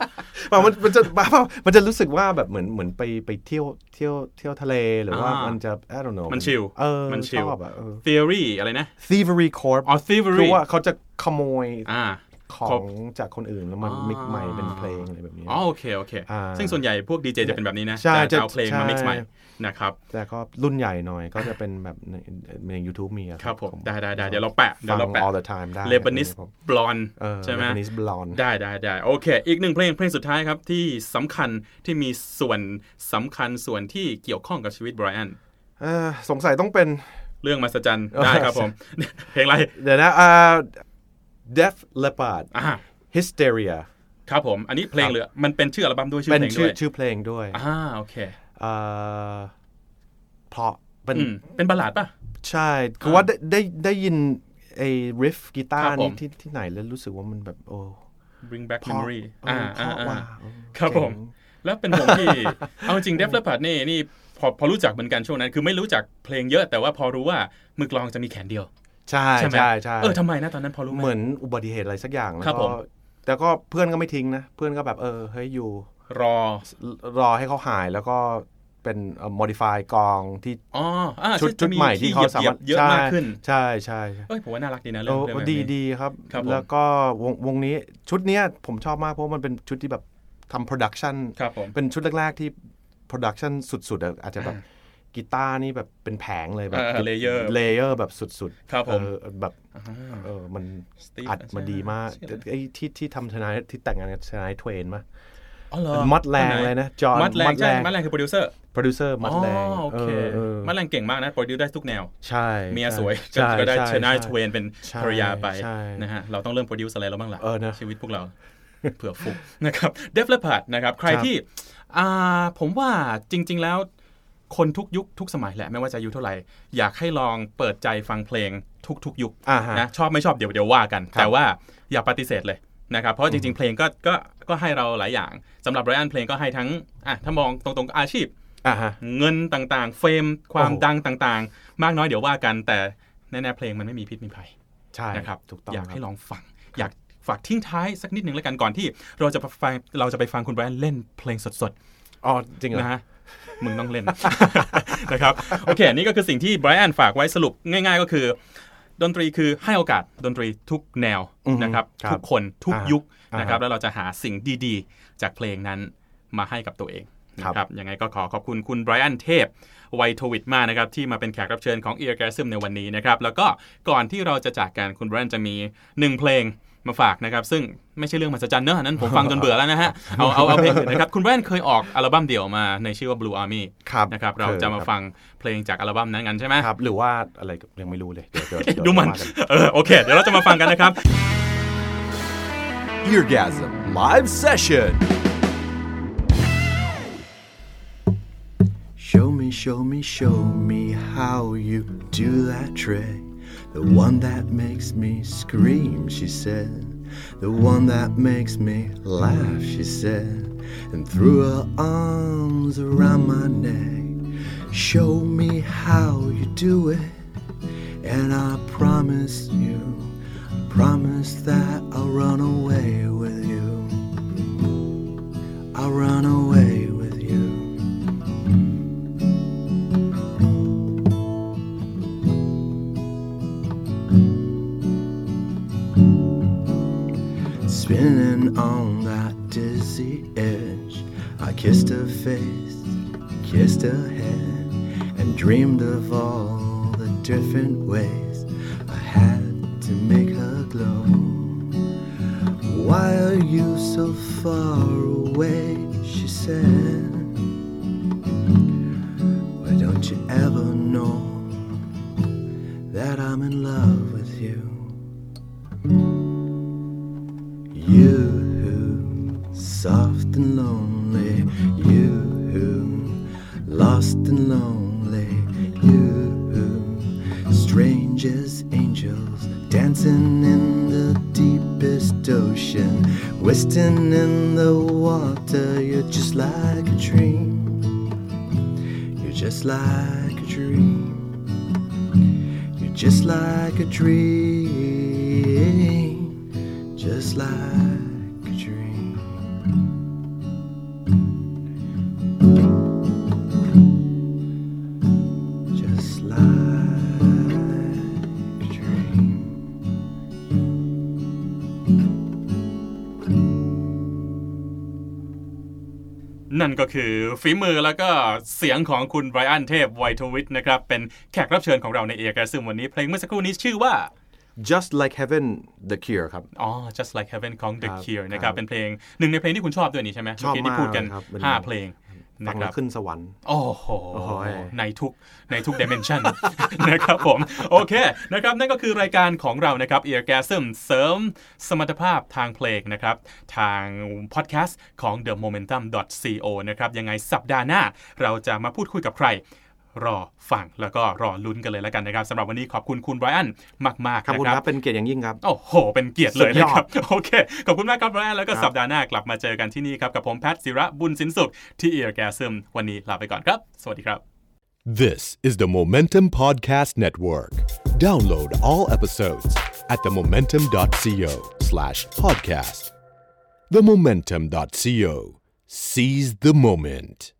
ว่ามันมันจะบ้าเปล่ามันจะรู้สึกว่าแบบเหมือนเหมือนไปไปเที่ยวเที่ยวเที่ยวทะเลหรือว่าอ่ามัมันจะ I don't know มันชิลเออมันชิลชอบอะเออ theory อะไรนะ thievery corp อ๋อคื thievery อว่าเขาจะขโมยอ่า ของจากคนอื่นแล้วมันอ่ามิกใหม่เป็นเพลงอะไรแบบนี้อ๋อโอเคโอเคอ่าซึ่งส่วนใหญ่พวกดีเจจะเป็นแบบนี้นะใช่จะจะเอาเพลงมาใช่ mix ใหม่นะครับแต่ก็รุ่นใหญ่หน่อยก็จะเป็นแบบในใน YouTube มีอะครับผมได้ได้ได้เดี๋ยวเราแปะเดี๋ยวเราฟังแปะ all the time ได้ Lebanese ผม blonde เออใช่ไหม Lebanese blonde ได้ได้ได้โอเค อีกหนึ่งเพลงเพลงสุดท้ายครับที่สำคัญที่มีส่วนสำคัญส่วนที่เกี่ยวข้องกับชีวิตไบรอันเออสงสัยต้องเป็นเรื่องมหัศจรรย์ได้ครับผมเพลงอะไรเดี๋ยวนะอ่า Def Leppard อ่า Hysteria ครับผม อันนี้เพลงเหลือมันเป็นชื่ออัลบั้มด้วยชื่อเป็นเพลงชื่ด้อวยชื่อเพลงด้วยอ่าโอเคอ่าเพราะเป็นอืมเป็น ballad ป่ะ ใช่ คือว่าได้ได้ได้ยินไอ้ riff กีตาร์ครับผมนี่ที่ที่ไหนแล้วรู้สึกว่ามันแบบโอ้ bring back เพราะ memory เอออ่าเพอ่าราะว่าอ่าเออครับเจ๋งผม แล้วเป็นวงที่ เอาจริง Def Leppard นี่นี่พอพอรู้จักเหมือนกันช่วงนั้น คือไม่รู้จักเพลงเยอะแต่ว่าพอรู้ว่ามือกลองจะมีแขนเดียว ใช่ใช่ไหมใช่ใช่เออทำไมนะตอนนั้นพอรู้ไหมเหมือนอุบัติเหตุอะไรสักอย่างแล้วครับผก็มแต่ก็เพื่อนก็ไม่ทิ้งนะ เพื่อนก็แบบเออเฮ้ยอยู่ รอรอให้เขาหายแล้วก็เป็นเอ่อ modify กลองที่อ๋ออ่าชุดจะชุดใหม่ที่เขาสามารถเหยียบๆเยอะมากขึ้นใช่ใช่ใช่เอ้ยผมว่าน่ารักดีนะเอเรื่องอเรื่องแบบดีนี้ดีครับครับผมแล้วก็วงวงนี้ชุดเนี้ยผมชอบมากเพราะมันเป็นชุดที่แบบทำ production ครับผมเป็นชุดแรก ๆที่ production สุดๆอะอาจจะแบบ กีตาร์นี่แบบเป็นแผงเลยแบบเออ layer เลเยอร์แบบสุดๆครับผมเออแบบเออมัน Steve อัดมาดีมากใช่ไหมไอ้ที่ที่ทำ Shania ที่แต่งงานกับ Shania Twain มาอ๋อเหรอ Mutt Lange เลยนะจอห์น Mutt Lange Mutt Lange ใช่ Mutt Lange คือโปรดิวเซอร์โปรดิวเซอร์ Mutt Lange อ๋อโอเคเออ Mutt Lange เก่งมากนะ produce ได้ทุกแนว ใช่เมียสวยใช่ก็ได้ใช่ชนะใช่ Twain เป็นใช่ภรรยาไปใช่นะฮะเราต้องเริ่ม produce อะไรแล้วบ้างล่ะเออนะชีวิตพวกเราเผื่อฟลุกนะครับ Def Leppard นะครับใครครับที่อ่าผมว่าจริง ๆ แล้ว คนทุกยุคทุกสมัยแหละไม่ว่าจะอายุเท่าไหร่อยากให้ลองเปิดใจฟังเพลงทุกๆยุคอ่าฮะนะชอบไม่ชอบเดี๋ยวเดี๋ยวว่ากันครับแต่ว่าอย่าปฏิเสธเลยนะครับเพราะจริงๆ เพลงก็ก็ก็ให้เราหลายอย่างสำหรับไรอันเพลงก็ให้ทั้งอะถ้ามองตรงๆอาชีพอ่าฮะเงินต่างๆ เฟรมความโอ้โหดังต่างๆ มากน้อยเดี๋ยวว่ากัน แต่แน่ๆเพลงมันไม่มีพิษมีภัยใช่นะครับถูกต้องอยากครับให้ลองฟัง อยากฝากทิ้งท้ายสักนิดหนึ่งแล้วกันก่อนที่เราจะไปฟังเราจะไปฟังคุณแบรนด์เล่นเพลงสดอ๋อจริงเหรๆอนะฮะ มึงต้องเล่นนะครับโอเคนี่ก็คือสิ่งที่ไบรอันฝากไว้สรุปง่าย ๆ ก็คือ ดนตรีคือให้โอกาสดนตรีทุกแนวอือฮึนะครับครับ ทุกคนทุกอ่ายุคอ่านนะครับ แล้วเราจะหาสิ่งดีๆ จากเพลงนั้นมาให้กับตัวเองครับนะครับยังไงก็ขอขอบคุณคุณไบรอันเทพไวทวิตมากนะครับ ที่มาเป็นแขกรับเชิญของ e a r g a s m ในวันนี้นะครับ แล้วก็ก่อนที่เราจะจากกันคุณไบรอันจะมีหนึ่งเพลง มาฝากนะครับ ซึ่งไม่ใช่เรื่องมหัศจรรย์เนอะอันนั้นผมฟังจนเบื่อแล้วนะฮะ เอาเอาเอาเพลงอื่นนะครับ คุณไบรอันเคยออกอัลบั้มเดี่ยวมาในชื่อว่า Blue Army ครับนะครับเราเคยจะมาครับฟังเพลงจากอัลบั้มนั้นกันใช่ไหมครับหรือว่าอะไรก็ยังไม่รู้เลยเดี๋ยวเดี๋ยวเยวดูมันว่ากัเออโอเค เดี๋ยวเราจะมาฟังกันนะครับ Eargasm Live Session. Show me, show me, show me how you do that trick. The one that makes me scream, she said. The one that makes me laugh, she said. And threw her arms around my neck. Show me how you do it. And I promise you, promise that I'll run away with you. I'll run away On that dizzy edge, I kissed her face, kissed her head, and dreamed of all the different ways I had to make her glow. Why are you so far away? She said. Why don't you ever know that I'm in love with? You, twisting in the water. You're just like a dream. You're just like a dream. You're just like a dream. นั่นก็คือฝีมือแล้วก็เสียงของคุณไบรอันเทพไวทวิตนะครับ เป็นแขกรับเชิญของเราในเอกซึ่งวันนี้เพลงเมื่อสักครู่นี้ชื่อว่า Just Like Heaven The Cure ครับ อ๋อ just like heaven ของ The ครับ Cure นะครับครับ เป็นเพลงหนึ่งในเพลงที่คุณชอบด้วยนี่ใช่ไหมชอบเมื่อกี้ที่พูดกันมากครับเป็น5เพลง ฟันะงคแล้รัวบขึ้นสวรรค์ โอ้โหโอ้โหในทุกในทุก dimension นะครับผม โอเคนะครับ นั่นก็คือรายการของเรานะครับ Eargasm เสริมสมรรถภาพทางเพลงนะครับ ทางพอดแคสต์ของ The Momentum co นะครับ ยังไงสัปดาห์หน้า เราจะมาพูดคุยกับใคร รอฟังแล้วก็รอลุ้นกันเลยแล้วกันนะครับสำหรับวันนี้ขอบคุณคุณไบรอันมากๆขอบนะคุณคครัรับบเป็นเกียรติอย่างยิ่งครับ โอ้โห เป็นเกียรติเลยสุดยนะอดครับโอเค ขอบคุณมากครับแรนแล้วก็ครับสัปดาห์หน้ากลับมาเจอกันที่นี่ครับกับผมแพทย์ศิระบุญสินสุขที่ Eargasm วันนี้ลาไปก่อนครับ สวัสดีครับ This is the Momentum Podcast Network. Download all episodes at themomentum.co slash podcast. Themomentum.co. Seize the moment.